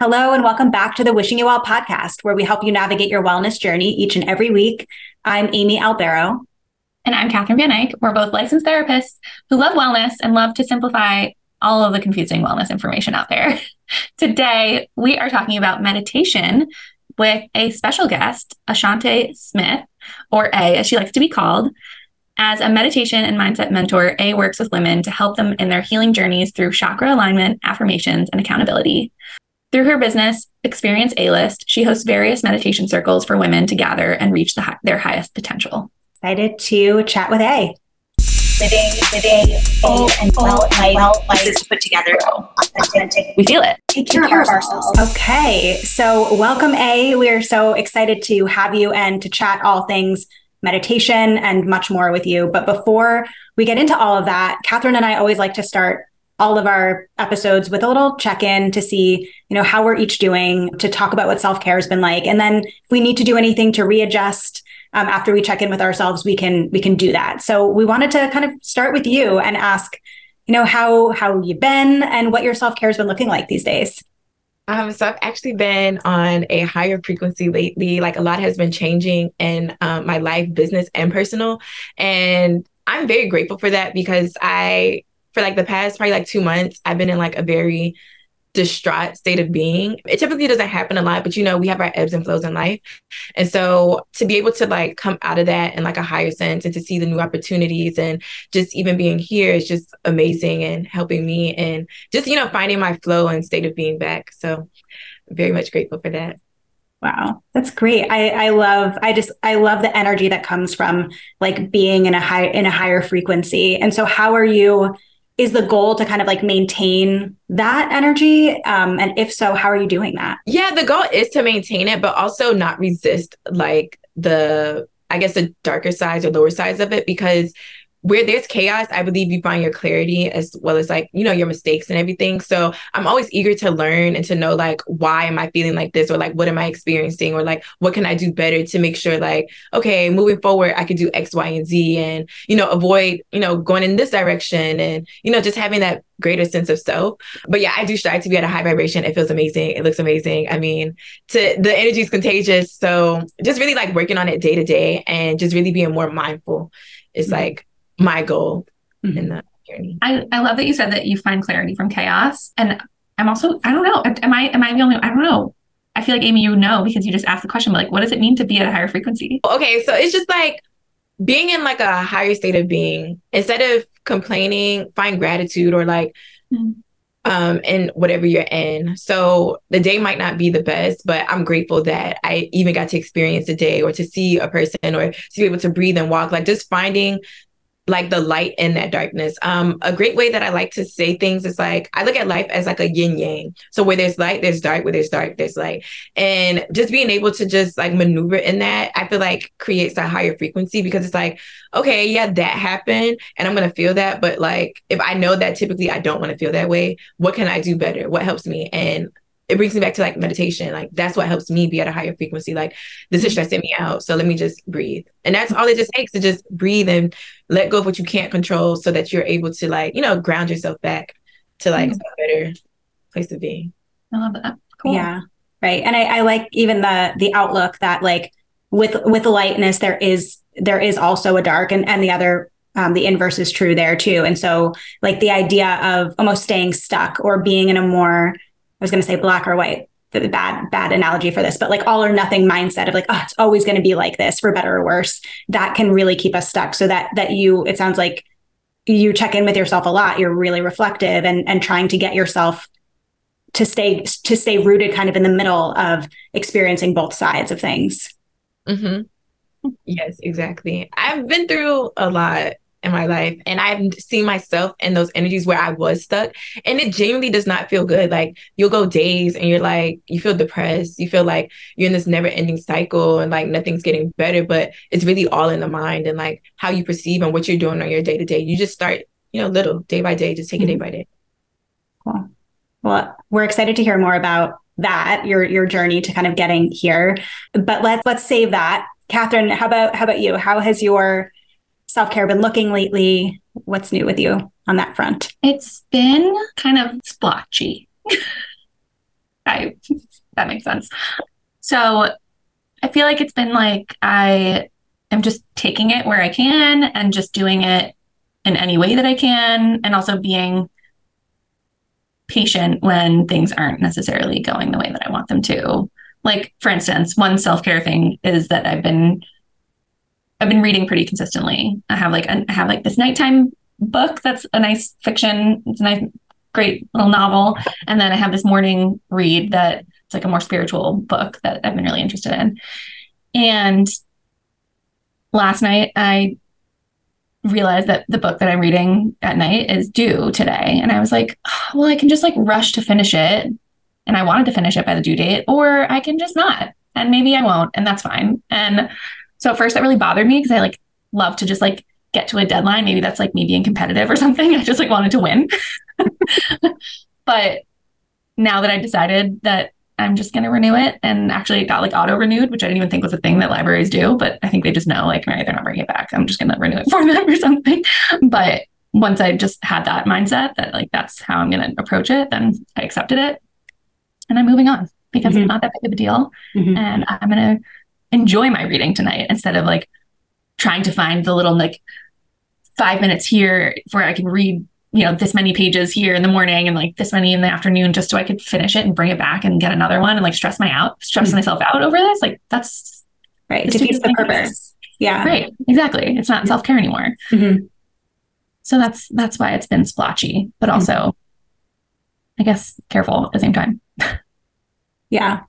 Hello, and welcome back to the Wishing You Well podcast, where we help you navigate your wellness journey each and every week. I'm Amy Albero. And I'm Catherine Van Eyck. We're both licensed therapists who love wellness and love to simplify all of the confusing wellness information out there. Today, we are talking about meditation with a special guest, Ashaunte Smith, or A, as she likes to be called. As a meditation and mindset mentor, A works with women to help them in their healing journeys through chakra alignment, affirmations, and accountability. Through her business, Experience A List, she hosts various meditation circles for women to gather and reach the, their highest potential. Excited to chat with A. Living, living, oh, and well, life, well, life is put together, authentic. We feel it. Take care, Take care of ourselves. ourselves. Okay, so welcome, A. We are so excited to have you and to chat all things meditation and much more with you. But before we get into all of that, Catherine and I always like to start all of our episodes with a little check-in to see, you know, how we're each doing, to talk about what self-care has been like. And then if we need to do anything to readjust um, after we check in with ourselves, we can we can do that. So we wanted to kind of start with you and ask, you know, how how you've been and what your self-care has been looking like these days. Um, so I've actually been on a higher frequency lately. Like a lot has been changing in um, my life, business, and personal. And I'm very grateful for that because I for like the past probably like two months, I've been in like a very distraught state of being. It typically doesn't happen a lot, but you know, we have our ebbs and flows in life. And so to be able to like come out of that in like a higher sense and to see the new opportunities and just even being here is just amazing and helping me and just, you know, finding my flow and state of being back. So very much grateful for that. Wow, that's great. I I love I just I love the energy that comes from like being in a high in a higher frequency. And so how are you is the goal to kind of like maintain that energy? Um, and if so, how are you doing that? Yeah, the goal is to maintain it, but also not resist like the, I guess, the darker sides or lower sides of it because where there's chaos, I believe you find your clarity as well as like, you know, your mistakes and everything. So I'm always eager to learn and to know like why am I feeling like this or like what am I experiencing or like what can I do better to make sure like, okay, moving forward, I can do X, Y, and Z and, you know, avoid, you know, going in this direction and, you know, just having that greater sense of self. But yeah, I do strive to be at a high vibration. It feels amazing. It looks amazing. I mean, to the energy is contagious. So just really like working on it day to day and just really being more mindful is mm-hmm. like my goal mm-hmm. in that journey. I, I love that you said that you find clarity from chaos. And I'm also, I don't know, am I am I the only I don't know. I feel like Amy, you know, because you just asked the question, but like what does it mean to be at a higher frequency? Okay, so it's just like being in like a higher state of being, instead of complaining, find gratitude or like mm-hmm um, in whatever you're in. So the day might not be the best, but I'm grateful that I even got to experience a day or to see a person or to be able to breathe and walk. Like just finding like the light in that darkness. Um, a great way that I like to say things is like I look at life as like a yin yang. So where there's light, there's dark. Where there's dark, there's light. And just being able to just like maneuver in that, I feel like creates a higher frequency because it's like, okay, yeah, that happened, and I'm gonna feel that. But like, if I know that typically I don't want to feel that way, what can I do better? What helps me? And it brings me back to like meditation. Like that's what helps me be at a higher frequency. Like this is stressing me out. So let me just breathe. And that's all it just takes to just breathe and let go of what you can't control so that you're able to like, you know, ground yourself back to like mm-hmm. a better place to be. I love that. Cool. Yeah. Right. And I, I like even the the outlook that like with with lightness there is there is also a dark and, and the other um, the inverse is true there too. And so like the idea of almost staying stuck or being in a more I was going to say black or white, the bad bad analogy for this, but like all or nothing mindset of like, oh, it's always going to be like this for better or worse. That can really keep us stuck. So that that you, it sounds like you check in with yourself a lot. You're really reflective and and trying to get yourself to stay to stay rooted kind of in the middle of experiencing both sides of things. Mm-hmm. Yes, exactly. I've been through a lot in my life and I've seen myself in those energies where I was stuck and it genuinely does not feel good. Like you'll go days and you're like you feel depressed you feel like you're in this never ending cycle and like nothing's getting better but it's really all in the mind and like how you perceive and what you're doing on your day to day you just start you know little day by day just take mm-hmm. it day by day. Cool. Well we're excited to hear more about that your your journey to kind of getting here but let's let's save that. Catherine how about how about you? How has your self care been looking lately? What's new with you on that front? It's been kind of splotchy. I that makes sense. So I feel like it's been like I am just taking it where I can and just doing it in any way that I can, and also being patient when things aren't necessarily going the way that I want them to. Like, for instance, one self care thing is that I've been I've been reading pretty consistently. I have like I have like this nighttime book that's a nice fiction. It's a nice, great little novel, and then I have this morning read that it's like a more spiritual book that I've been really interested in. And last night I realized that the book that I'm reading at night is due today. And I was like, oh, well, I can just like rush to finish it. And I wanted to finish it by the due date, or I can just not. And maybe I won't. And that's fine. And so at first that really bothered me because I like love to just like get to a deadline. Maybe that's like me being competitive or something. I just like wanted to win. but now that I decided that I'm just going to renew it. And actually, it got like auto renewed, which I didn't even think was a thing that libraries do. But I think they just know, like, right, they're not bringing it back. I'm just going to renew it for them or something. But once I just had that mindset that, like, that's how I'm going to approach it, then I accepted it and I'm moving on because mm-hmm. it's not that big of a deal. Mm-hmm. And I'm going to enjoy my reading tonight instead of like trying to find the little, like, five minutes here where I can read you know this many pages here in the morning and like this many in the afternoon just so I could finish it and bring it back and get another one and like stress my out stress mm-hmm. myself out over this. Like that's right. defeats the purpose. yeah. Right. Exactly. It's not self-care anymore. Mm-hmm. so that's that's why it's been splotchy but also mm-hmm. I guess careful at the same time. Yeah.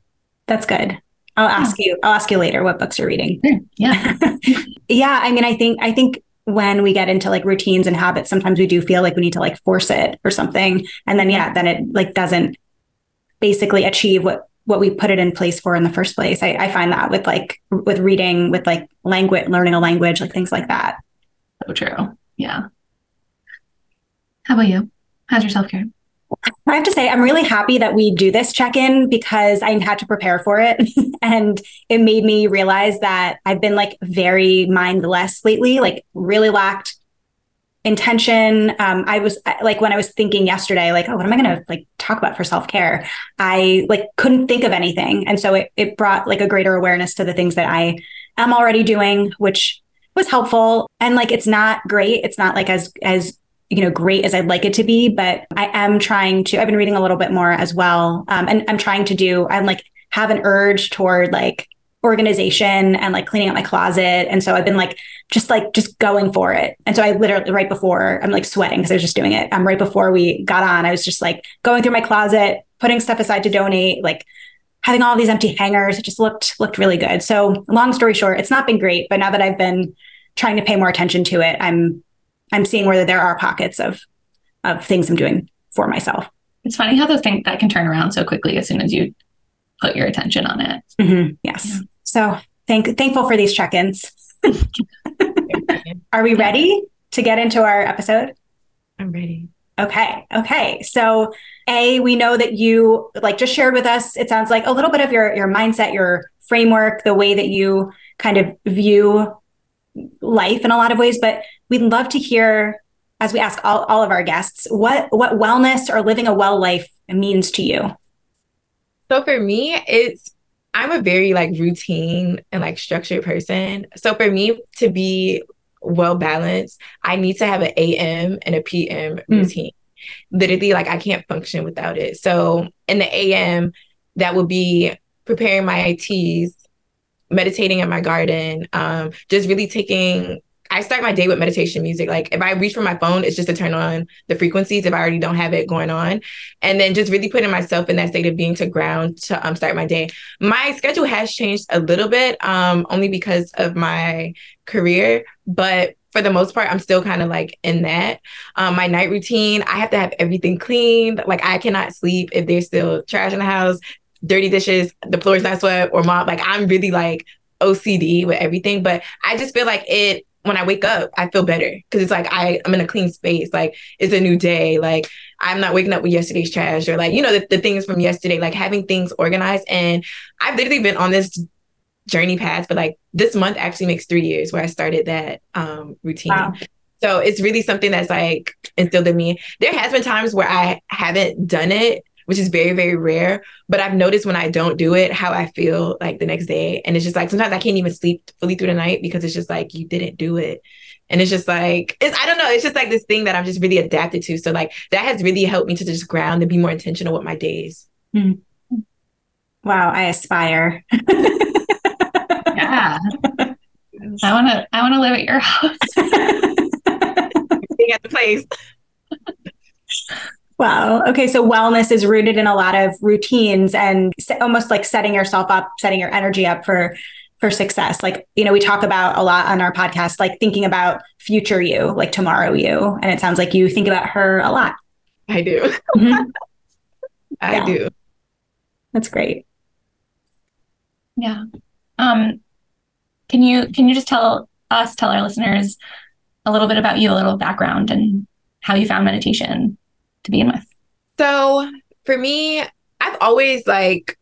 That's good I'll ask yeah. you I'll ask you later what books you're reading yeah yeah I mean I think I think when we get into like routines and habits, sometimes we do feel like we need to like force it or something. And then, yeah, then it like doesn't basically achieve what what we put it in place for in the first place. I, I find that with like with reading, with like language, learning a language, like things like that. So true. Yeah. How about you? How's your self care? I have to say, I'm really happy that we do this check in because I had to prepare for it. and it made me realize that I've been like very mindless lately, like really lacked intention. Um, I was like, when I was thinking yesterday, like, oh, what am I going to like talk about for self care? I like couldn't think of anything. And so it, it brought like a greater awareness to the things that I am already doing, which was helpful. And like, it's not great. It's not like as, as you know great as I'd like it to be, but I am trying to. I've been reading a little bit more as well, um, and I'm trying to do. I'm like have an urge toward like organization and like cleaning up my closet, and so I've been like just like just going for it. And so I literally right before I'm like sweating because I was just doing it. Um, right before we got on, I was just like going through my closet, putting stuff aside to donate, like having all these empty hangers. It just looked looked really good. So long story short, it's not been great, but now that I've been trying to pay more attention to it, I'm I'm seeing where there are pockets of of things I'm doing for myself. It's funny how those things that can turn around so quickly as soon as you put your attention on it. Mm-hmm. Yes. Yeah. So thank thankful for these check-ins. are we ready to get into our episode? I'm ready. Okay. Okay. So a we know that you like just shared with us it sounds like a little bit of your your mindset your framework the way that you kind of view life in a lot of ways but we'd love to hear as we ask all, all of our guests what what wellness or living a well life means to you. So for me it's i'm a very like routine and like structured person. So for me to be well balanced i need to have an am and a pm mm. routine. Literally like i can't function without it. So in the am that would be preparing my its meditating in my garden um just really taking I start my day with meditation music. Like if I reach for my phone, it's just to turn on the frequencies if I already don't have it going on. And then just really putting myself in that state of being to ground to um, start my day. My schedule has changed a little bit, um, only because of my career, but for the most part, I'm still kind of like in that. Um, my night routine, I have to have everything cleaned. Like I cannot sleep if there's still trash in the house, dirty dishes, the floor is not swept or mop. Like I'm really like OCD with everything, but I just feel like it when I wake up, I feel better because it's like I, I'm in a clean space. Like it's a new day. Like I'm not waking up with yesterday's trash or like, you know, the, the things from yesterday, like having things organized. And I've literally been on this journey path for like this month actually makes three years where I started that um, routine. Wow. So it's really something that's like instilled in me. There has been times where I haven't done it which is very, very rare. But I've noticed when I don't do it, how I feel like the next day. And it's just like sometimes I can't even sleep fully through the night because it's just like you didn't do it. And it's just like, it's, I don't know, it's just like this thing that I'm just really adapted to. So, like, that has really helped me to just ground and be more intentional with my days. Mm. Wow, I aspire. yeah. I want to I want to live at your house. Being at the place. Wow. Okay. So wellness is rooted in a lot of routines and almost like setting yourself up, setting your energy up for for success. Like, you know, we talk about a lot on our podcast, like thinking about future you, like tomorrow you. And it sounds like you think about her a lot. I do. Mm-hmm. I yeah. do. That's great. Yeah. Um, can you can you just tell us, tell our listeners a little bit about you, a little background and how you found meditation to begin with? So for me, I've always like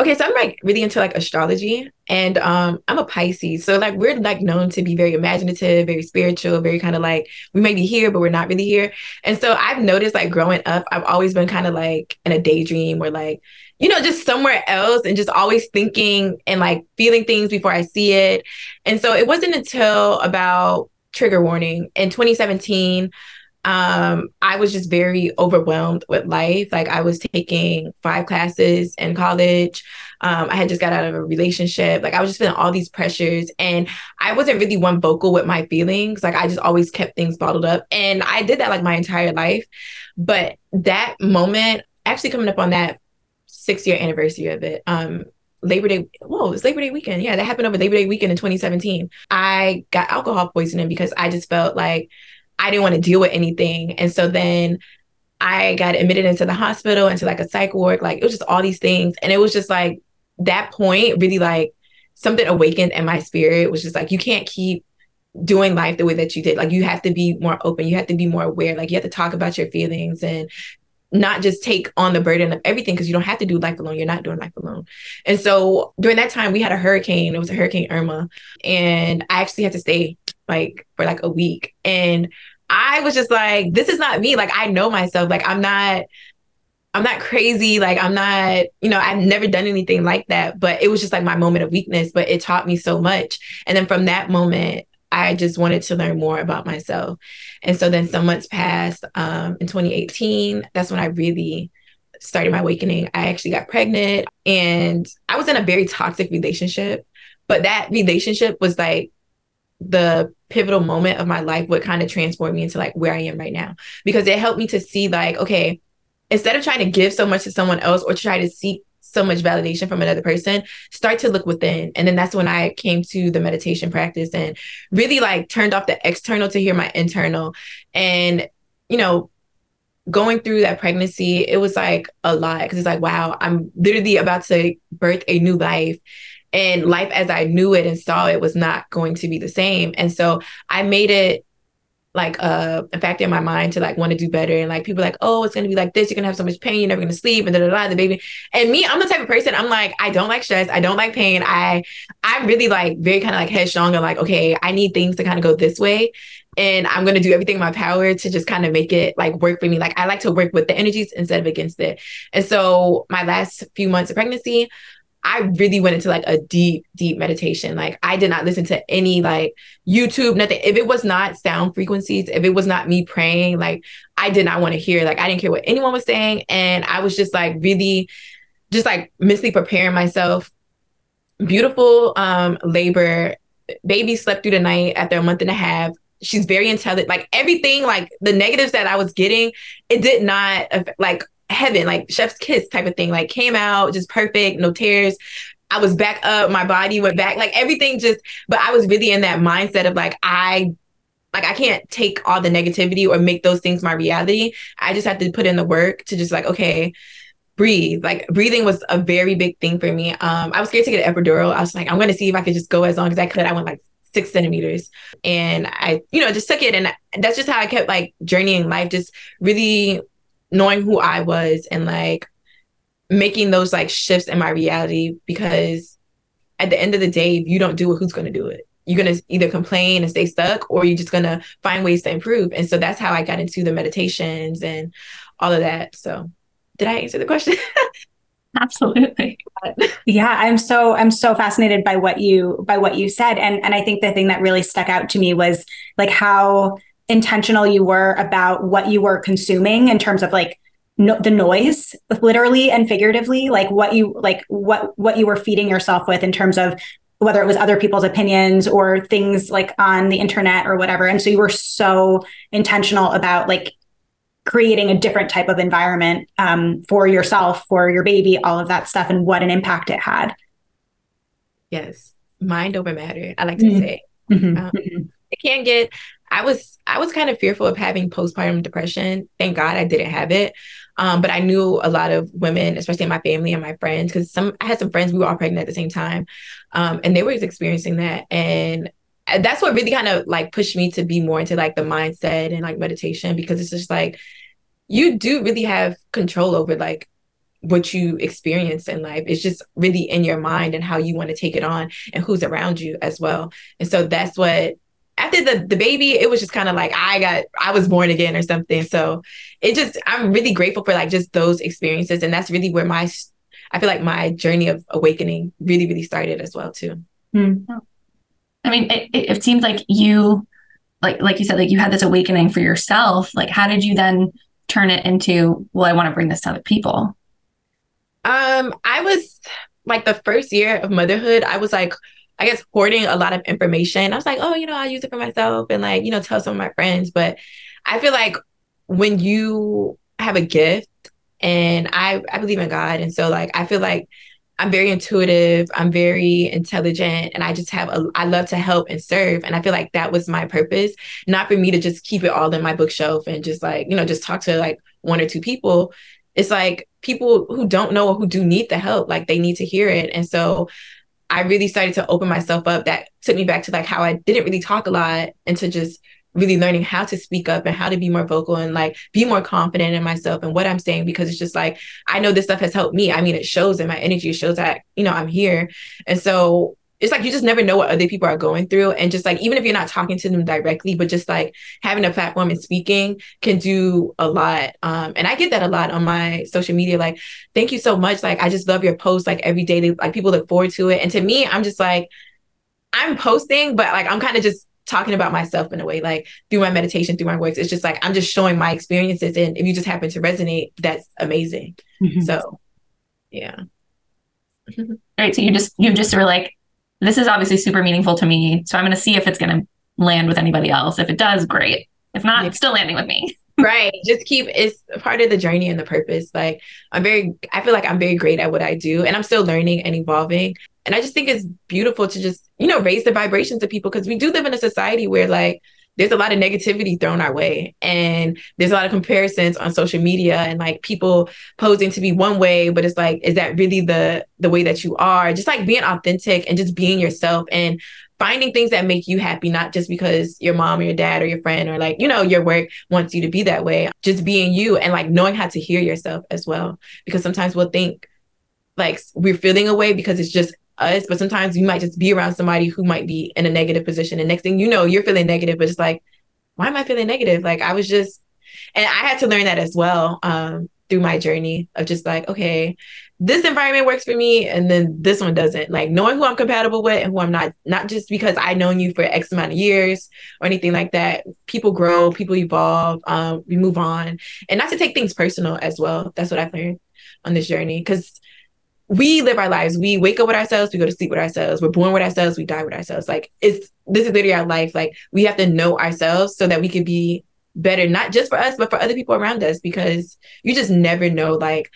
okay, so I'm like really into like astrology and um I'm a Pisces. So like we're like known to be very imaginative, very spiritual, very kind of like we may be here, but we're not really here. And so I've noticed like growing up, I've always been kind of like in a daydream or like you know, just somewhere else and just always thinking and like feeling things before I see it. And so it wasn't until about trigger warning in 2017 um, I was just very overwhelmed with life. Like I was taking five classes in college. Um, I had just got out of a relationship. Like I was just feeling all these pressures, and I wasn't really one vocal with my feelings. Like I just always kept things bottled up, and I did that like my entire life. But that moment, actually coming up on that six year anniversary of it. Um, Labor Day. Whoa, it was Labor Day weekend. Yeah, that happened over Labor Day weekend in 2017. I got alcohol poisoning because I just felt like I didn't want to deal with anything. And so then I got admitted into the hospital, into like a psych ward. Like it was just all these things. And it was just like that point really like something awakened in my spirit. It was just like, you can't keep doing life the way that you did. Like you have to be more open. You have to be more aware. Like you have to talk about your feelings and not just take on the burden of everything because you don't have to do life alone. You're not doing life alone. And so during that time, we had a hurricane. It was a Hurricane Irma. And I actually had to stay like for like a week. And I was just like, this is not me. Like, I know myself. Like, I'm not. I'm not crazy. Like, I'm not, you know, I've never done anything like that, but it was just like my moment of weakness, but it taught me so much. And then from that moment, I just wanted to learn more about myself. And so then some months passed um, in 2018. That's when I really started my awakening. I actually got pregnant and I was in a very toxic relationship, but that relationship was like the pivotal moment of my life what kind of transformed me into like where I am right now because it helped me to see like okay instead of trying to give so much to someone else or try to seek so much validation from another person, start to look within. And then that's when I came to the meditation practice and really like turned off the external to hear my internal. And, you know, going through that pregnancy, it was like a lot because it's like, wow, I'm literally about to birth a new life. And life as I knew it and saw it was not going to be the same. And so I made it like uh, a factor in my mind to like want to do better. And like people like oh it's gonna be like this. You're gonna have so much pain. You're never gonna sleep. And da da da the baby and me I'm the type of person I'm like I don't like stress. I don't like pain. I I'm really like very kind of like headstrong and like okay I need things to kind of go this way. And I'm gonna do everything in my power to just kind of make it like work for me. Like I like to work with the energies instead of against it. And so my last few months of pregnancy I really went into like a deep, deep meditation. Like I did not listen to any like YouTube, nothing. If it was not sound frequencies, if it was not me praying, like I did not want to hear. Like I didn't care what anyone was saying. And I was just like really just like mentally preparing myself. Beautiful um labor. Baby slept through the night after a month and a half she's very intelligent like everything like the negatives that i was getting it did not like heaven, like chef's kiss type of thing. Like came out just perfect, no tears. I was back up, my body went back, like everything just, but I was really in that mindset of like, I like I can't take all the negativity or make those things my reality. I just have to put in the work to just like, okay, breathe. Like breathing was a very big thing for me. Um, I was scared to get an epidural. I was like, I'm gonna see if I could just go as long as I could. I went like six centimeters. And I, you know, just took it. And that's just how I kept like journeying life, just really knowing who I was and like making those like shifts in my reality because at the end of the day, if you don't do it, who's going to do it? You're going to either complain and stay stuck or you're just going to find ways to improve. And so that's how I got into the meditations and all of that. So did I answer the question? Absolutely. yeah, I'm so I'm so fascinated by what you by what you said and and I think the thing that really stuck out to me was like how intentional you were about what you were consuming in terms of like no, the noise literally and figuratively like what you like what what you were feeding yourself with in terms of whether it was other people's opinions or things like on the internet or whatever and so you were so intentional about like creating a different type of environment um, for yourself, for your baby, all of that stuff, and what an impact it had. Yes, mind over matter. I like to mm-hmm. say. Mm-hmm. Um, mm-hmm. it can get. I was I was kind of fearful of having postpartum depression. Thank God I didn't have it. Um, but I knew a lot of women, especially in my family and my friends, because some I had some friends we were all pregnant at the same time, um, and they were experiencing that. And that's what really kind of like pushed me to be more into like the mindset and like meditation because it's just like you do really have control over like what you experience in life it's just really in your mind and how you want to take it on and who's around you as well and so that's what after the the baby it was just kind of like i got i was born again or something so it just i'm really grateful for like just those experiences and that's really where my i feel like my journey of awakening really really started as well too mm. I mean, it, it seems like you, like like you said, like you had this awakening for yourself. Like, how did you then turn it into, well, I want to bring this to other people? Um, I was like the first year of motherhood. I was like, I guess hoarding a lot of information. I was like, oh, you know, I use it for myself and like, you know, tell some of my friends. But I feel like when you have a gift, and I I believe in God, and so like I feel like I'm very intuitive, I'm very intelligent, and I just have a I love to help and serve. And I feel like that was my purpose, not for me to just keep it all in my bookshelf and just like, you know, just talk to like one or two people. It's like people who don't know or who do need the help, like they need to hear it. And so I really started to open myself up. That took me back to like how I didn't really talk a lot and to just really learning how to speak up and how to be more vocal and like be more confident in myself and what I'm saying because it's just like I know this stuff has helped me. I mean, it shows in my energy, it shows that, you know, I'm here. And so it's like you just never know what other people are going through. And just like even if you're not talking to them directly, but just like having a platform and speaking can do a lot. Um, and I get that a lot on my social media. Like, thank you so much. Like, I just love your posts. Like every day, they, like people look forward to it. And to me, I'm just like, I'm posting, but like I'm kind of just talking about myself in a way like through my meditation through my works it's just like i'm just showing my experiences and if you just happen to resonate that's amazing mm-hmm. so yeah right so you just you just were like this is obviously super meaningful to me so i'm going to see if it's going to land with anybody else. If it does great. If not it's still landing with me. Right. Just keep it's part of the journey and the purpose. Like i'm very i feel like i'm very great at what i do and i'm still learning and evolving. And i just think it's beautiful to just you know raise the vibrations of people because we do live in a society where like there's a lot of negativity thrown our way and there's a lot of comparisons on social media and like people posing to be one way but it's like is that really the the way that you are just like being authentic and just being yourself and finding things that make you happy, not just because your mom or your dad or your friend or like, you know, your work wants you to be that way. Just being you and like knowing how to hear yourself as well. Because sometimes we'll think like we're feeling a way because it's just us, but sometimes you might just be around somebody who might be in a negative position. And next thing you know, you're feeling negative, but it's like, why am I feeling negative? Like I was just, and I had to learn that as well um, through my journey of just like, okay, this environment works for me and then this one doesn't like knowing who i'm compatible with and who i'm not not just because i've known you for x amount of years or anything like that people grow people evolve um, we move on and not to take things personal as well that's what i've learned on this journey because we live our lives. We wake up with ourselves we go to sleep with ourselves. We're born with ourselves we die with ourselves. Like it's this is literally our life. Like we have to know ourselves so that we can be better not just for us but for other people around us because you just never know like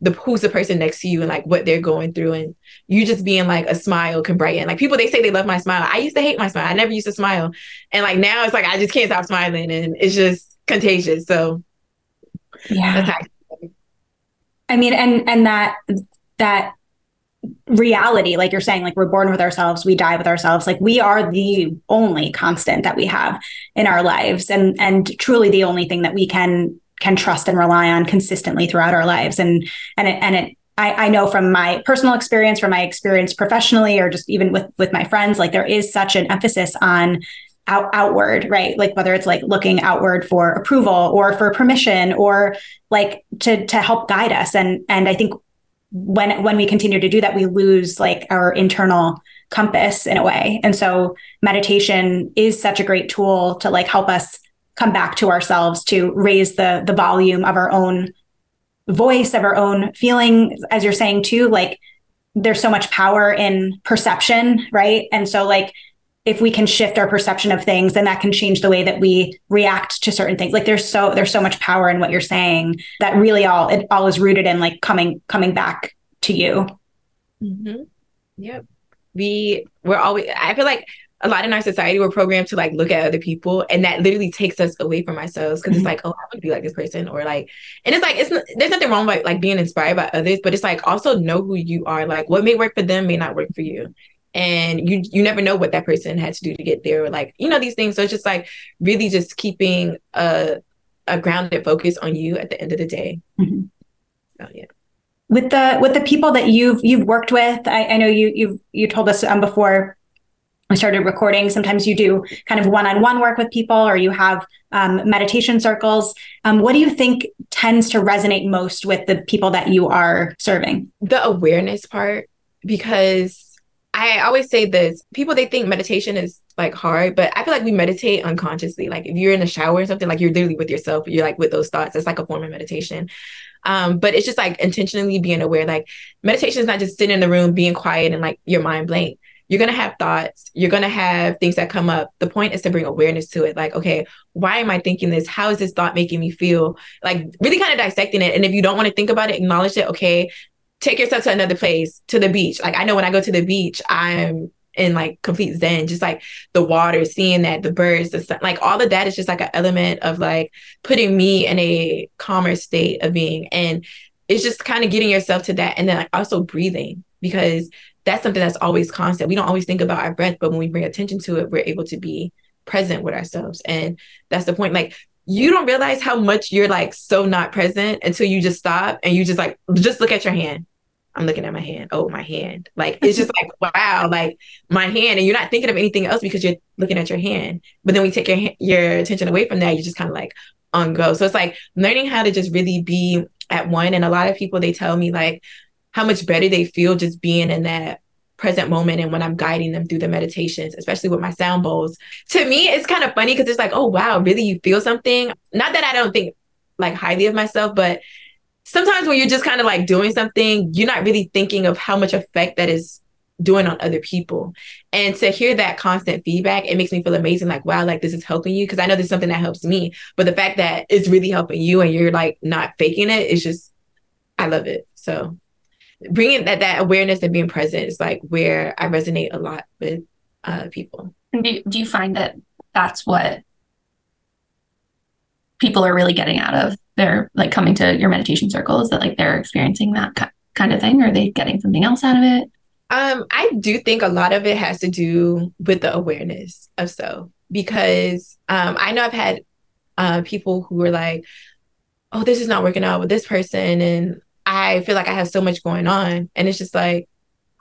the who's the person next to you and like what they're going through. And you just being like a smile can brighten. Like people they say they love my smile. I used to hate my smile. I never used to smile. And like now it's like i just can't stop smiling and it's just contagious. So yeah. I, I mean and and that that reality like you're saying like we're born with ourselves we die with ourselves like we are the only constant that we have in our lives and and truly the only thing that we can can trust and rely on consistently throughout our lives. And and it and it I, I know from my personal experience, from my experience professionally, or just even with with my friends, like there is such an emphasis on out, outward, right? Like whether it's like looking outward for approval or for permission or like to to help guide us. And and I think when when we continue to do that, we lose like our internal compass in a way. And so meditation is such a great tool to like help us come back to ourselves to raise the the volume of our own voice of our own feeling as you're saying too like there's so much power in perception right and so like if we can shift our perception of things then that can change the way that we react to certain things. Like there's so there's so much power in what you're saying that really all it all is rooted in like coming coming back to you. Mm-hmm. yep. We we're always i feel like a lot in our society we're programmed to like look at other people and that literally takes us away from ourselves because mm-hmm. it's like oh i want to be like this person or like and it's like it's there's nothing wrong with like being inspired by others but it's like also know who you are. Like what may work for them may not work for you and you you never know what that person had to do to get there like you know these things so it's just like really just keeping a a grounded focus on you at the end of the day mm-hmm. so yeah with the with the people that you've you've worked with i, I know you you you told us um, before we started recording. Sometimes you do kind of one on one work with people or you have um, meditation circles. Um, what do you think tends to resonate most with the people that you are serving? The awareness part, because I always say this people, they think meditation is like hard, but I feel like we meditate unconsciously. Like if you're in the shower or something, like you're literally with yourself, you're like with those thoughts. It's like a form of meditation. Um, but it's just like intentionally being aware. Like meditation is not just sitting in the room, being quiet and like your mind blank you're going to have thoughts you're going to have things that come up the point is to bring awareness to it like okay why am i thinking this how is this thought making me feel like really kind of dissecting it and if you don't want to think about it acknowledge it okay take yourself to another place to the beach like i know when i go to the beach i'm in like complete zen just like the water seeing that the birds the sun like all of that is just like an element of like putting me in a calmer state of being and it's just kind of getting yourself to that and then like also breathing because that's something that's always constant. We don't always think about our breath, but when we bring attention to it, we're able to be present with ourselves. And that's the point. Like you don't realize how much you're like so not present until you just stop and you just like just look at your hand. I'm looking at my hand. Oh, my hand. Like it's just like wow, like my hand, and you're not thinking of anything else because you're looking at your hand. But then we take your your attention away from that. You're just kind of like on go. So it's like learning how to just really be at one. And a lot of people they tell me like, how much better they feel just being in that present moment and when I'm guiding them through the meditations, especially with my sound bowls. To me, it's kind of funny because it's like, oh wow, really you feel something? Not that I don't think like highly of myself, but sometimes when you're just kind of like doing something, you're not really thinking of how much effect that is doing on other people. And to hear that constant feedback, it makes me feel amazing. Like, wow, like this is helping you. Cause I know there's something that helps me. But the fact that it's really helping you and you're like not faking it, it is just, I love it. So bringing that that awareness and being present is like where I resonate a lot with uh, people. Do, do you find that that's what people are really getting out of their like coming to your meditation circles that like they're experiencing that kind of thing or are they getting something else out of it um i do think a lot of it has to do with the awareness of self because um i know i've had uh people who are like oh this is not working out with this person and I feel like I have so much going on. And it's just like,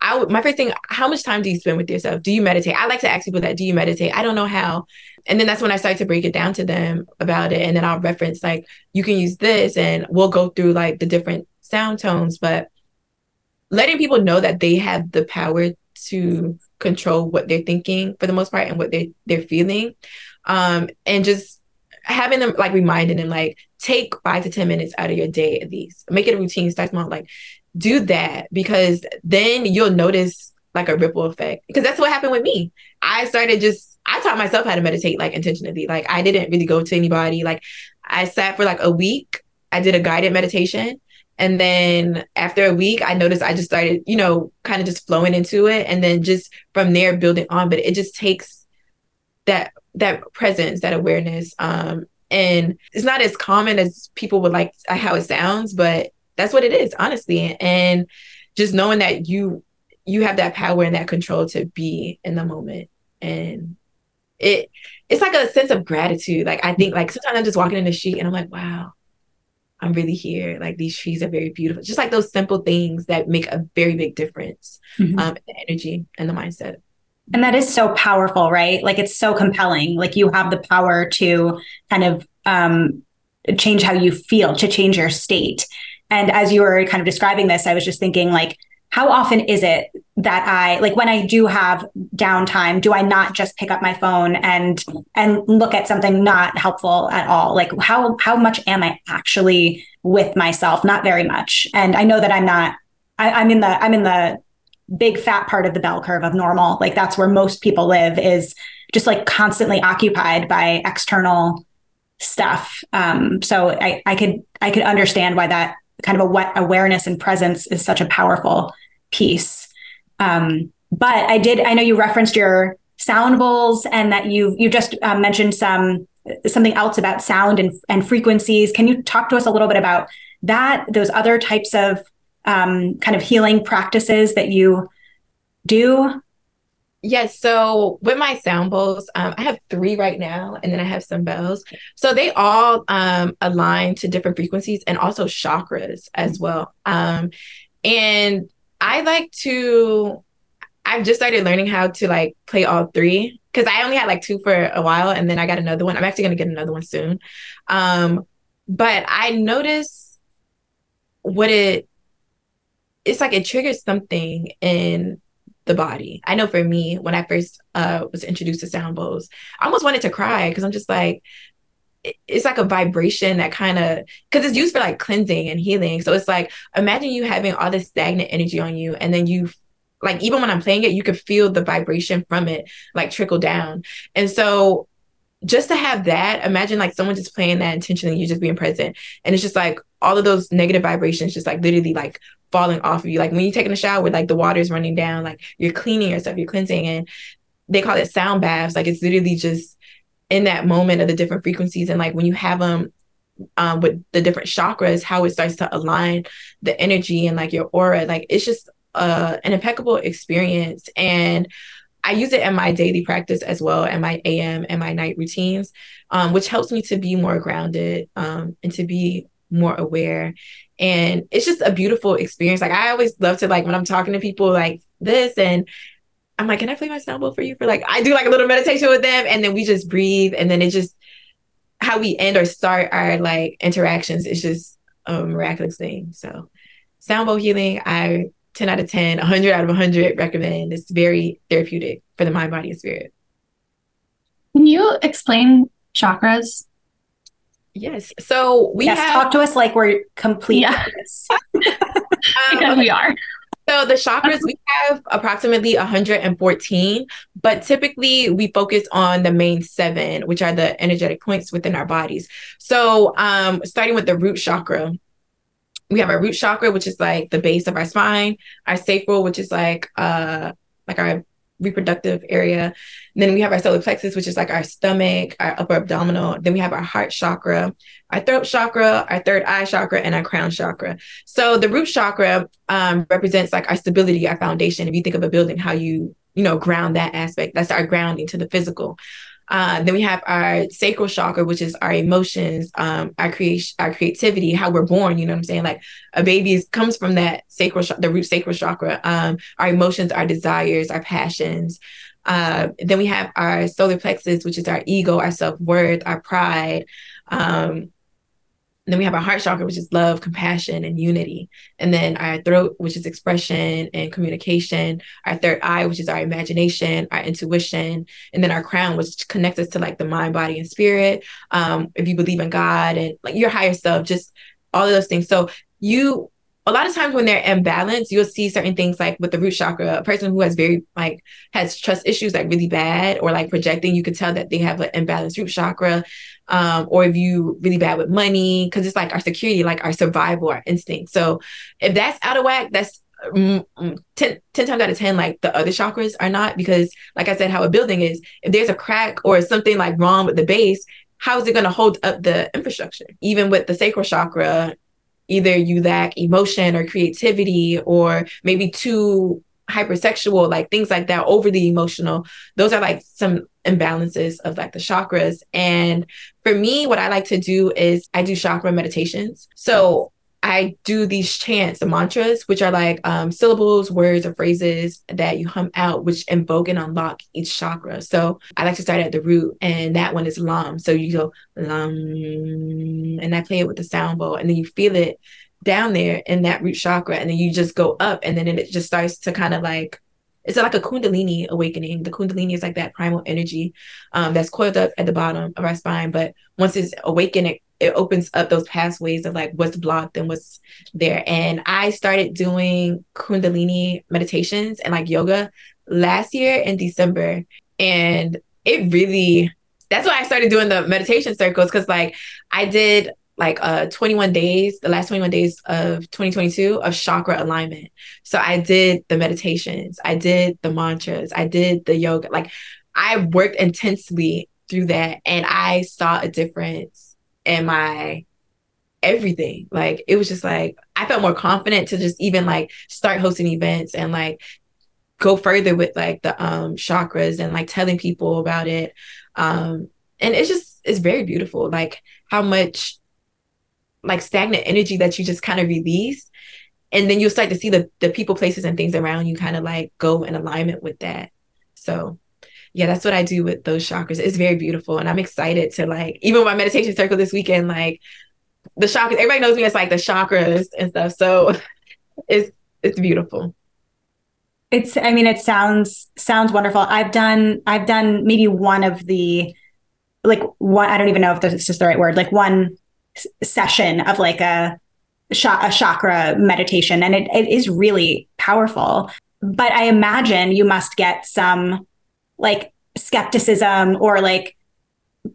I would, my first thing, how much time do you spend with yourself? Do you meditate? I like to ask people that, do you meditate? I don't know how. And then that's when I start to break it down to them about it. And then I'll reference like, you can use this and we'll go through like the different sound tones, but letting people know that they have the power to control what they're thinking for the most part and what they they're feeling. Um, and just having them like reminding them like take five to ten minutes out of your day at least make it a routine start small like do that because then you'll notice like a ripple effect. Because that's what happened with me. I started just i taught myself how to meditate like intentionally. Like i didn't really go to anybody. Like i sat for like a week. I did a guided meditation. And then after a week i noticed i just started you know kind of just flowing into it. And then just from there building on. But it just takes that that presence, that awareness. Um, and it's not as common as people would like how it sounds, but that's what it is, honestly. And just knowing that you you have that power and that control to be in the moment. And it it's like a sense of gratitude. Like I think like sometimes I'm just walking in the street and I'm like, wow, I'm really here. Like these trees are very beautiful. Just like those simple things that make a very big difference mm-hmm. um, in the energy and the mindset. And that is so powerful, right? Like it's so compelling. Like you have the power to kind of um, change how you feel, to change your state. And as you were kind of describing this, I was just thinking, like, how often is it that I like when I do have downtime, do I not just pick up my phone and and look at something not helpful at all? Like how how much am I actually with myself? Not very much. And I know that I'm not I, I'm in the I'm in the big fat part of the bell curve of normal. Like that's where most people live is just like constantly occupied by external stuff. Um, so I, I could I could understand why that kind of a awareness and presence is such a powerful piece. Um, but I did I know you referenced your sound bowls and that you you just uh, mentioned some something else about sound and, and frequencies. Can you talk to us a little bit about that? Those other types of um, kind of healing practices that you do? Yes. So with my sound bowls, um, I have three right now, and then I have some bells. So they all um, align to different frequencies and also chakras as mm-hmm. well. Um, and I like to. I've just started learning how to like play all three because I only had like two for a while, and then I got another one. I'm actually going to get another one soon. Um, but I notice what it it's like it triggers something in the body. I know for me, when I first uh, was introduced to sound bowls, I almost wanted to cry because I'm just like, it's like a vibration that kind of because it's used for like cleansing and healing. So it's like imagine you having all this stagnant energy on you, and then you like even when I'm playing it, you could feel the vibration from it like trickle down. And so just to have that, imagine like someone just playing that intentionally, you just being present, and it's just like all of those negative vibrations just like literally like falling off of you. Like when you're taking a shower, like the water's running down, like you're cleaning yourself, you're cleansing, and they call it sound baths. Like it's literally just in that moment of the different frequencies, and like when you have them um, with the different chakras, how it starts to align the energy and like your aura. Like it's just uh, an impeccable experience, and I use it in my daily practice as well, and my AM and my night routines, um, which helps me to be more grounded um, and to be more aware and it's just a beautiful experience. Like i always love to like when i'm talking to people like this and i'm like can i play my sound bowl for you? For like i do like a little meditation with them and then we just breathe and then it just how we end or start our like interactions is just a miraculous thing. So sound bowl healing i 10 out of 10 100 out of 100 recommend. It's very therapeutic for the mind body and spirit. Can you explain chakras Yes. So we yes, have, talk to us like we're complete. Yeah. because we are. So the chakras we have approximately 114, but typically we focus on the main seven, which are the energetic points within our bodies. So um starting with the root chakra, we have our root chakra, which is like the base of our spine, our sacral, which is like uh like our reproductive area. Then we have our solar plexus, which is like our stomach, our upper abdominal. Then we have our heart chakra, our throat chakra, our third eye chakra, and our crown chakra. So the root chakra um, represents like our stability, our foundation. If you think of a building, how you you know ground that aspect, that's our grounding to the physical. Uh, then we have our sacral chakra, which is our emotions, um, our creation, our creativity, how we're born. You know what I'm saying? Like a baby is, comes from that sacral, the root sacral chakra. Um, our emotions, our desires, our passions. Uh, then we have our solar plexus, which is our ego, our self worth, our pride. Um, then we have our heart chakra, which is love, compassion, and unity. And then our throat, which is expression and communication. Our third eye, which is our imagination, our intuition. And then our crown, which connects us to like the mind, body, and spirit. Um, if you believe in God and like your higher self, just all of those things. So you a lot of times when they're imbalanced, you'll see certain things like with the root chakra, a person who has very like has trust issues like really bad or like projecting, you could tell that they have an imbalanced root chakra um, or if you really bad with money, because it's like our security, like our survival, our instinct. So if that's out of whack, that's mm, mm, 10, 10 times out of 10, like the other chakras are not, because like I said, how a building is, if there's a crack or something like wrong with the base, how is it going to hold up the infrastructure? Even with the sacral chakra, either you lack emotion or creativity, or maybe too hypersexual, like things like that, overly emotional. Those are like some imbalances of like the chakras. And for me, what I like to do is I do chakra meditations. So I do these chants, the mantras, which are like um, syllables, words, or phrases that you hum out, which invoke and unlock each chakra. So I like to start at the root, and that one is Lam. So you go Lam, and I play it with the sound bowl, and then you feel it down there in that root chakra, and then you just go up, and then it just starts to kind of like it's like a kundalini awakening. The kundalini is like that primal energy um, that's coiled up at the bottom of our spine, but once it's awakened, it it opens up those pathways of like what's blocked and what's there. And I started doing Kundalini meditations and like yoga last year in December. And it really, that's why I started doing the meditation circles because like I did like uh 21 days, the last 21 days of 2022 of chakra alignment. So I did the meditations, I did the mantras, I did the yoga. Like I worked intensely through that and I saw a difference and my everything. Like it was just like I felt more confident to just even like start hosting events and like go further with like the um chakras and like telling people about it. Um and it's just it's very beautiful like how much like stagnant energy that you just kind of release and then you'll start to see the the people places and things around you kind of like go in alignment with that. So yeah, that's what I do with those chakras. It's very beautiful. And I'm excited to like, even my meditation circle this weekend, like the chakras, everybody knows me as like the chakras and stuff. So it's it's beautiful. It's I mean, it sounds sounds wonderful. I've done I've done maybe one of the like one I don't even know if this is the right word, like one session of like a a chakra meditation and it, it is really powerful but i imagine you must get some like skepticism or like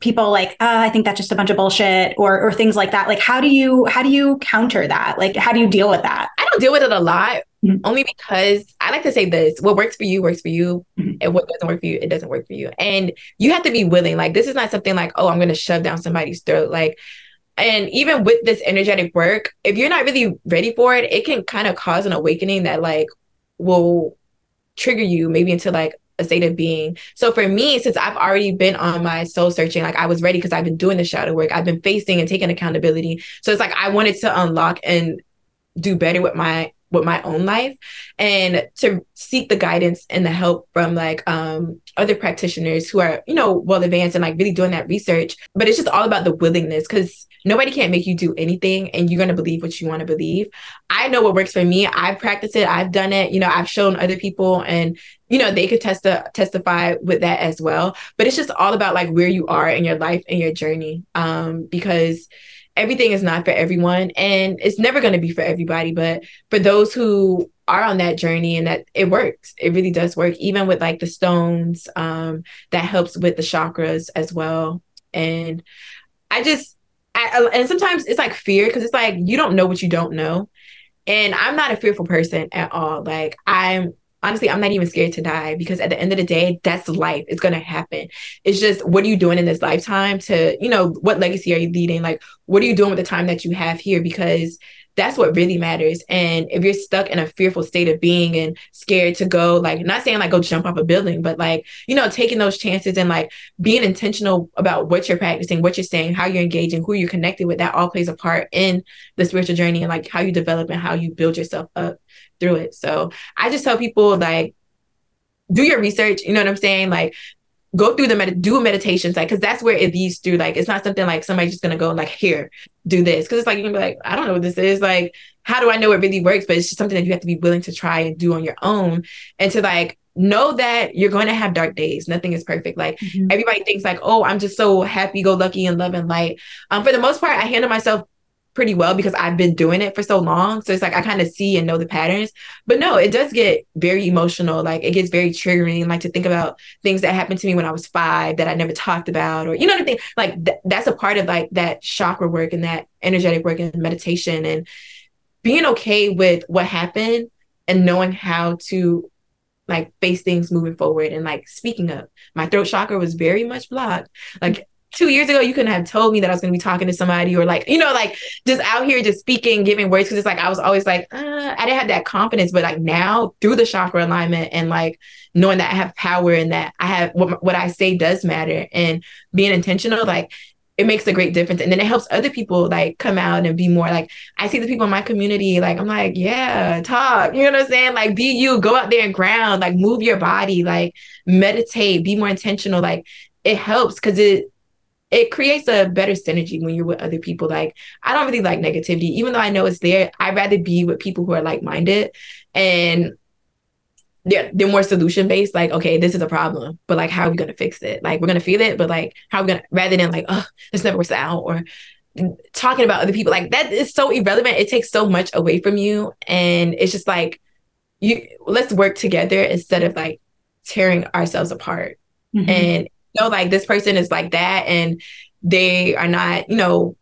people like uh, i think that's just a bunch of bullshit or or things like that. Like how do you how do you counter that? Like how do you deal with that? I don't deal with it a lot mm-hmm. only because i like to say this what works for you works for you mm-hmm. and what doesn't work for you it doesn't work for you. And you have to be willing. Like this is not something like oh i'm going to shove down somebody's throat. Like and even with this energetic work if you're not really ready for it it can kind of cause an awakening that like will trigger you maybe into like a state of being. So for me, since I've already been on my soul searching, like I was ready because I've been doing the shadow work, I've been facing and taking accountability. So it's like I wanted to unlock and do better with my with my own life and to seek the guidance and the help from like um other practitioners who are you know well advanced and like really doing that research but it's just all about the willingness because nobody can't make you do anything and you're going to believe what you want to believe. I know what works for me. I've practiced it. I've done it. You know, I've shown other people and, you know, they could test testify with that as well. But it's just all about like where you are in your life and your journey. Um, because everything is not for everyone and it's never going to be for everybody. But for those who are on that journey and that it works, it really does work. Even with like the stones, um, that helps with the chakras as well. And I just I, and sometimes it's like fear because it's like you don't know what you don't know. And I'm not a fearful person at all. Like I'm honestly, I'm not even scared to die because at the end of the day, that's life. It's gonna happen. It's just what are you doing in this lifetime to, you know, what legacy are you leading? Like, what are you doing with the time that you have here? Because that's what really matters. And if you're stuck in a fearful state of being and scared to go, like, not saying like go jump off a building, but like, you know, taking those chances and like being intentional about what you're practicing, what you're saying, how you're engaging, who you're connected with, that all plays a part in the spiritual journey and like how you develop and how you build yourself up through it. So I just tell people like, do your research, you know what I'm saying? Like go through the med- do meditations like because that's where it leads through. Like it's not something like somebody's just gonna go like here do this. Because it's like you can be like i don't know what this is. Like how do i know it really works? But it's just something that you have to be willing to try and do on your own and to like know that you're going to have dark days. Nothing is perfect. Like mm-hmm. everybody thinks like oh i'm just so happy go lucky and love and light. Um for the most part i handle myself pretty well because I've been doing it for so long. So it's like I kind of see and know the patterns. But no, it does get very emotional. Like it gets very triggering. Like to think about things that happened to me when I was five that I never talked about, or you know what I mean? Like th- that's a part of like that chakra work and that energetic work and meditation and being okay with what happened and knowing how to like face things moving forward and like speaking up. My throat chakra was very much blocked. Like two years ago, you couldn't have told me that I was going to be talking to somebody or like, you know, like just out here, just speaking, giving words. Cause it's like, I was always like, uh, I didn't have that confidence. But like now through the chakra alignment and like knowing that I have power and that I have what, what I say does matter and being intentional, like it makes a great difference. And then it helps other people like come out and be more like, I see the people in my community, like, I'm like, yeah, talk. You know what I'm saying? Like, be you, go out there and ground, like, move your body, like, meditate, be more intentional. Like, it helps because it, it creates a better synergy when you're with other people. Like, I don't really like negativity, even though I know it's there. I'd rather be with people who are like minded and they're, they're more solution based like okay this is a problem but like how are we going to fix it like we're going to feel it but like how are we going to rather than like oh this never works out or talking about other people like that is so irrelevant it takes so much away from you and it's just like you let's work together instead of like tearing ourselves apart mm-hmm. and know like this person is like that and they are not you know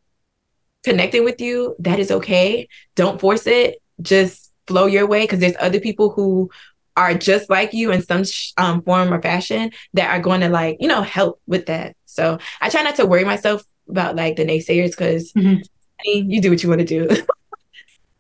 connecting with you that is okay. Don't force it. Just flow your way because there's other people who are just like you in some um, form or fashion that are going to like you know help with that. So i try not to worry myself about like the naysayers because mm-hmm. I mean, you do what you want to do.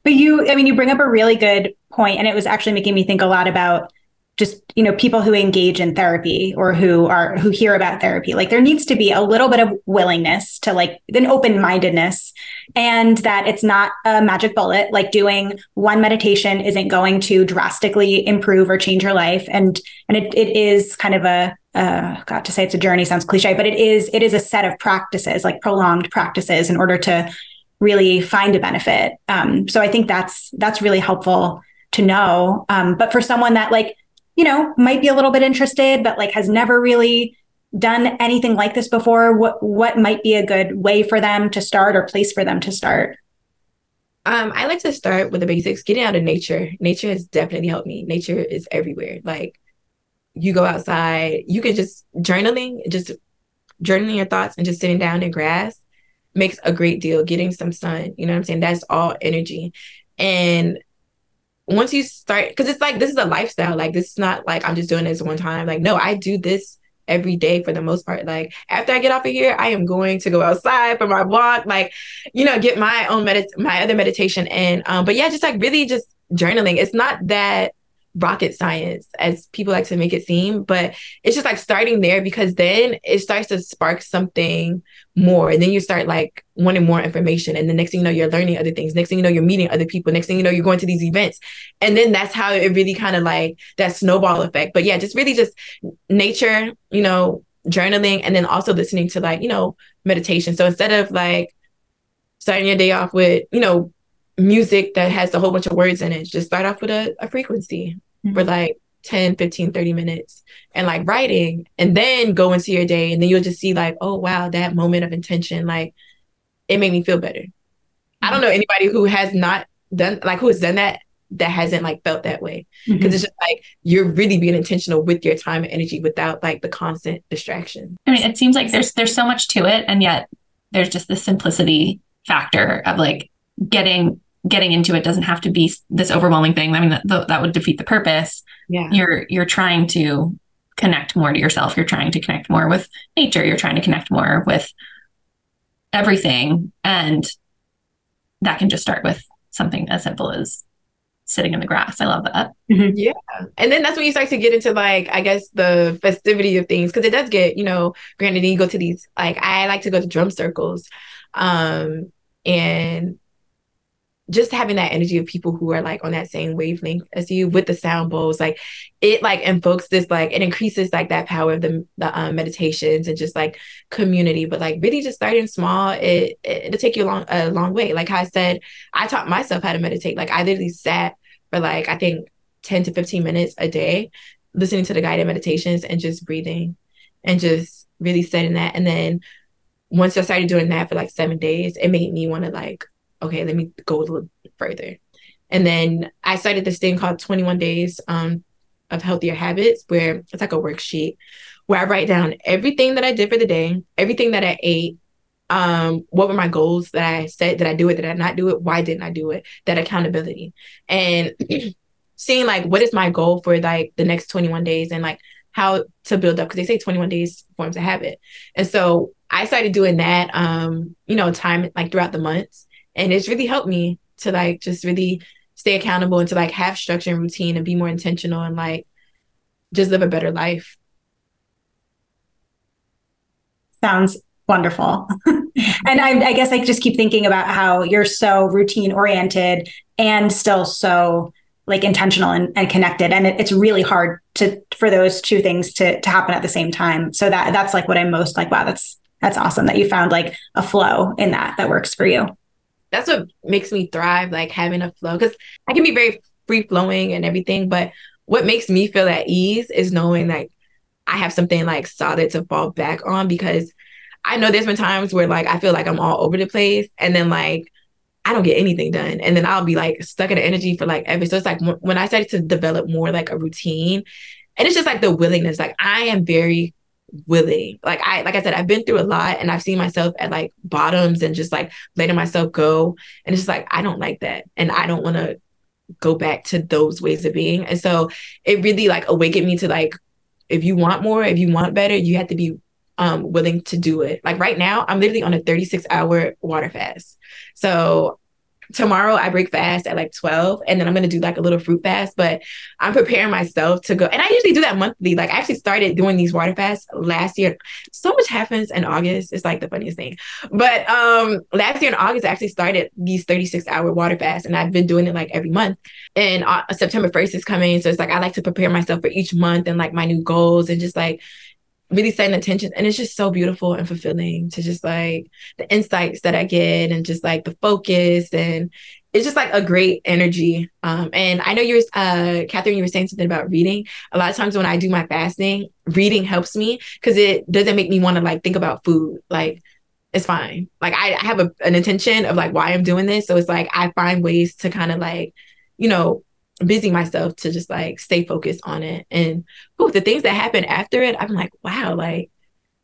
But you i mean you bring up a really good point and it was actually making me think a lot about just you know people who engage in therapy or who are who hear about therapy. Like there needs to be a little bit of willingness to like an open-mindedness and that it's not a magic bullet. Like doing one meditation isn't going to drastically improve or change your life. And and it, it is kind of a uh, got to say it's a journey sounds cliche but it is it is a set of practices like prolonged practices in order to really find a benefit. Um, so i think that's that's really helpful to know. Um, but for someone that like you know, might be a little bit interested, but like has never really done anything like this before, what what might be a good way for them to start or place for them to start? Um, I like to start with the basics, getting out of nature. Nature has definitely helped me. Nature is everywhere. Like you go outside, you can just journaling, just journaling your thoughts and just sitting down in grass makes a great deal. Getting some sun, you know what I'm saying? That's all energy. And once you start because it's like this is a lifestyle. Like this is not like i'm just doing this one time. Like no i do this every day for the most part. Like after i get off of here i am going to go outside for my walk like you know get my own medit my other meditation and um but yeah just like really just journaling. It's not that rocket science as people like to make it seem but it's just like starting there because then it starts to spark something more and then you start like wanting more information and the next thing you know you're learning other things next thing you know you're meeting other people next thing you know you're going to these events and then that's how it really kind of like that snowball effect. But yeah just really just nature you know journaling and then also listening to like you know meditation. So instead of like starting your day off with you know music that has a whole bunch of words in it just start off with a, a frequency mm-hmm. for like 10 15 30 minutes and like writing and then go into your day and then you'll just see like oh wow that moment of intention like it made me feel better mm-hmm. i don't know anybody who has not done like who has done that that hasn't like felt that way because mm-hmm. it's just like you're really being intentional with your time and energy without like the constant distraction i mean it seems like there's there's so much to it and yet there's just the simplicity factor of like getting getting into it doesn't have to be this overwhelming thing. I mean, that, that would defeat the purpose. Yeah. You're, you're trying to connect more to yourself. You're trying to connect more with nature. You're trying to connect more with everything. And that can just start with something as simple as sitting in the grass. I love that. Mm-hmm. Yeah. And then that's when you start to get into like, I guess the festivity of things. Cause it does get, you know, granted, you go to these, like, I like to go to drum circles. Um, and just having that energy of people who are like on that same wavelength as you with the sound bowls, like it like invokes this like it increases like that power of the the um, meditations and just like community. But like really just starting small, it, it will take you a long a long way. Like I said, I taught myself how to meditate. Like I literally sat for like I think ten to fifteen minutes a day, listening to the guided meditations and just breathing, and just really setting that. And then once I started doing that for like seven days, it made me want to like okay, let me go a little further. And then I started this thing called 21 Days um, of Healthier Habits, where it's like a worksheet where I write down everything that I did for the day, everything that I ate, um, what were my goals that I set, did I do it, did I not do it, why didn't I do it, that accountability. And seeing like what is my goal for like the next 21 days and like how to build up because they say 21 days forms a habit. And so I started doing that um, you know, time like throughout the months and it's really helped me to like just really stay accountable and to like have structure and routine and be more intentional and like just live a better life. Sounds wonderful. and I, I guess I just keep thinking about how you're so routine oriented and still so like intentional and, and connected. And it, it's really hard to for those two things to to happen at the same time. So that that's like what i'm most like wow that's that's awesome that you found like a flow in that that works for you that's what makes me thrive like having a flow because i can be very free flowing and everything but what makes me feel at ease is knowing like i have something like solid to fall back on because i know there's been times where like i feel like i'm all over the place and then like I don't get anything done. And then I'll be like stuck in the energy for like ever. So it's like when I started to develop more like a routine, and it's just like the willingness. Like I am very willing. Like I like I said, I've been through a lot and I've seen myself at like bottoms and just like letting myself go. And it's just like I don't like that. And I don't want to go back to those ways of being. And so it really like awakened me to like if you want more, if you want better, you have to be um, willing to do it. Like right now, I'm literally on a 36 hour water fast. So tomorrow I break fast at like 12 and then I'm going to do like a little fruit fast, but I'm preparing myself to go. And I usually do that monthly. Like I actually started doing these water fasts last year. So much happens in August. It's like the funniest thing. But um last year in August I actually started these 36 hour water fasts and I've been doing it like every month. And uh, September 1st is coming. So it's like I like to prepare myself for each month and like my new goals and just like really setting attention and it's just so beautiful and fulfilling to just like the insights that i get and just like the focus and it's just like a great energy. Um and i know you're uh catherine you were saying something about reading. A lot of times when i do my fasting reading helps me because it doesn't make me want to like think about food. Like it's fine. Like i, I have a, an intention of like why i'm doing this. So it's like i find ways to kind of like you know busy myself to just like stay focused on it. And ooh, the things that happen after it, I'm like, wow, like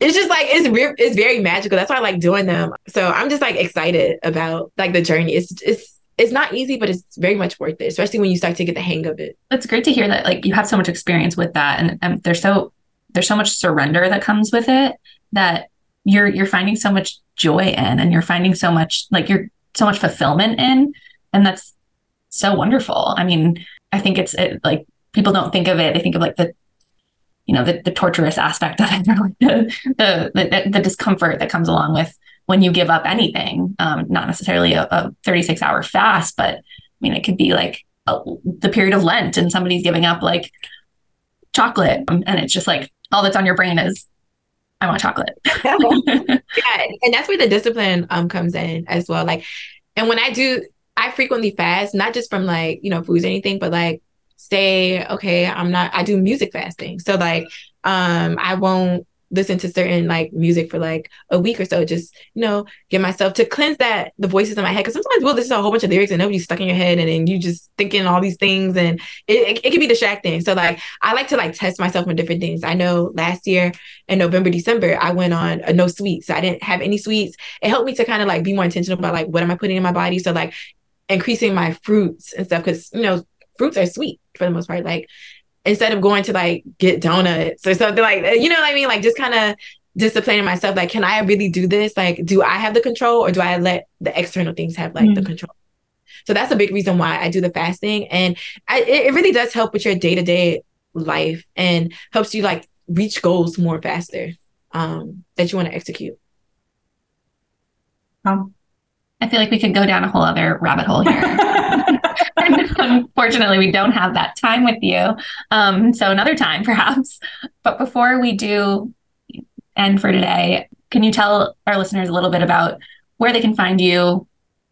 it's just like it's re- it's very magical. That's why I like doing them. So I'm just like excited about like the journey. It's it's it's not easy, but it's very much worth it, especially when you start to get the hang of it. It's great to hear that like you have so much experience with that, and, and there's so there's so much surrender that comes with it that you're you're finding so much joy in, and you're finding so much like you're so much fulfillment in, and that's so wonderful. I mean, I think it's it, like people don't think of it. They think of like the, you know, the, the torturous aspect of it, the, the, the, the discomfort that comes along with when you give up anything. Um, not necessarily a, a 36 hour fast, but I mean, it could be like a, the period of Lent and somebody's giving up like chocolate, and it's just like all that's on your brain is I want chocolate. yeah, and that's where the discipline um comes in as well. Like, and when I do I frequently fast, not just from like, you know, foods or anything, but like say, okay, I'm not I do music fasting. So like um I won't listen to certain like music for like a week or so. Just you know get myself to cleanse that the voices in my head. Because sometimes we'll listen to a whole bunch of lyrics and nobody's stuck in your head and then you just thinking all these things and it, it, it can be distracting. So like i like to like test myself on different things. I know last year in november december i went on a no sweets. So i didn't have any sweets. It helped me to kind of like be more intentional about like what am i putting in my body? So like increasing my fruits and stuff because you know fruits are sweet for the most part like instead of going to like get donuts or something like that you know what i mean? Like just kind of disciplining myself like can i really do this? Like do i have the control or do i let the external things have like mm. the control? So that's a big reason why i do the fasting and I, it really does help with your day-to-day life and helps you like reach goals more faster um that you want to execute. Um I feel like we could go down a whole other rabbit hole here. unfortunately, we don't have that time with you. Um, so another time, perhaps. But before we do end for today, can you tell our listeners a little bit about where they can find you?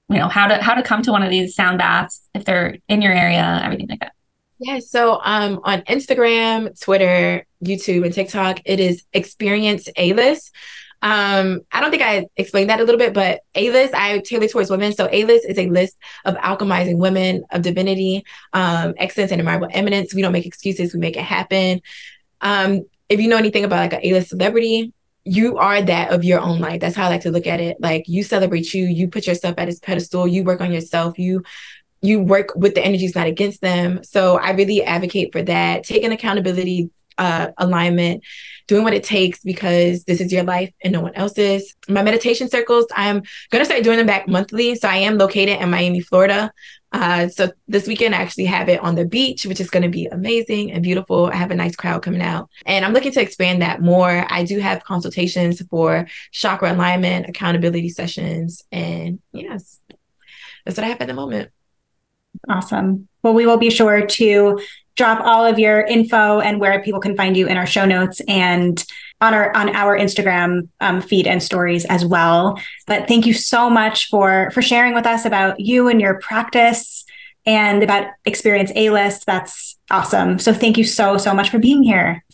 You know how to how to come to one of these sound baths if they're in your area, everything like that. Yeah, so um, on Instagram, Twitter, YouTube, and TikTok, it is Experience A-List. Um, I don't think I explained that a little bit, but A list I tailor towards women. So A list is a list of alchemizing women of divinity, um, excellence, and admirable eminence. We don't make excuses; we make it happen. Um, if you know anything about like an A list celebrity, you are that of your own life. That's how I like to look at it. Like you celebrate you, you put yourself at its pedestal, you work on yourself, you you work with the energies, not against them. So I really advocate for that, taking accountability, uh, alignment, doing what it takes because this is your life and no one else's. My meditation circles, I'm going to start doing them back monthly. So I am located in Miami, Florida. Uh, so this weekend, I actually have it on the beach, which is going to be amazing and beautiful. I have a nice crowd coming out, and I'm looking to expand that more. I do have consultations for chakra alignment, accountability sessions, and yes, that's what I have at the moment. Awesome. Well, we will be sure to drop all of your info and where people can find you in our show notes and on our on our Instagram um, feed and stories as well. But thank you so much for for sharing with us about you and your practice and about Experience A List. That's awesome. So thank you so so much for being here.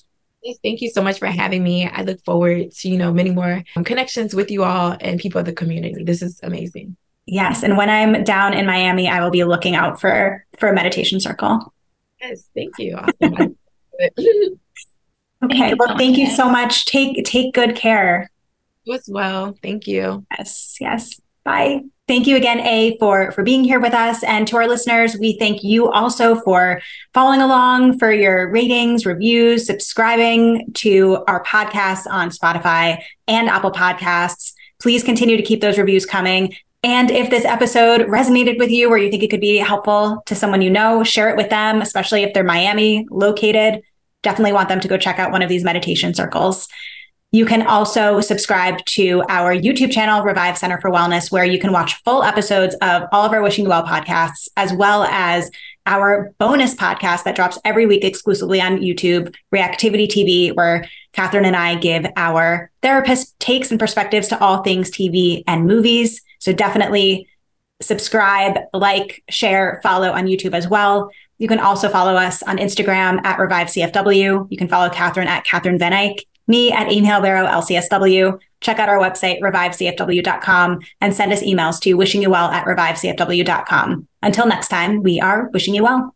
Thank you so much for having me. I look forward to you know many more connections with you all and people of the community. This is amazing. Yes, and when I'm down in Miami, I will be looking out for for a meditation circle. Yes, thank you. Awesome. Okay. Thank well, thank you so much. Take take good care. You as well. Thank you. Yes. Yes. Bye. Thank you again, A, for for being here with us, and to our listeners, we thank you also for following along, for your ratings, reviews, subscribing to our podcasts on Spotify and Apple Podcasts. Please continue to keep those reviews coming. And if this episode resonated with you or you think it could be helpful to someone you know, share it with them, especially if they're Miami located definitely want them to go check out one of these meditation circles. You can also subscribe to our YouTube channel, Revive Center for Wellness, where you can watch full episodes of all of our Wishing You Well podcasts, as well as our bonus podcast that drops every week exclusively on YouTube, Reactivity TV, where Catherine and I give our therapist takes and perspectives to all things TV and movies. So definitely subscribe, like, share, follow on YouTube as well. You can also follow us on Instagram at Revive CFW. You can follow Catherine at Catherine Van Eyck, me at Amy Albero, LCSW. Check out our website, revivecfw.com, and send us emails to wishing you well at revivecfw.com. Until next time, we are wishing you well.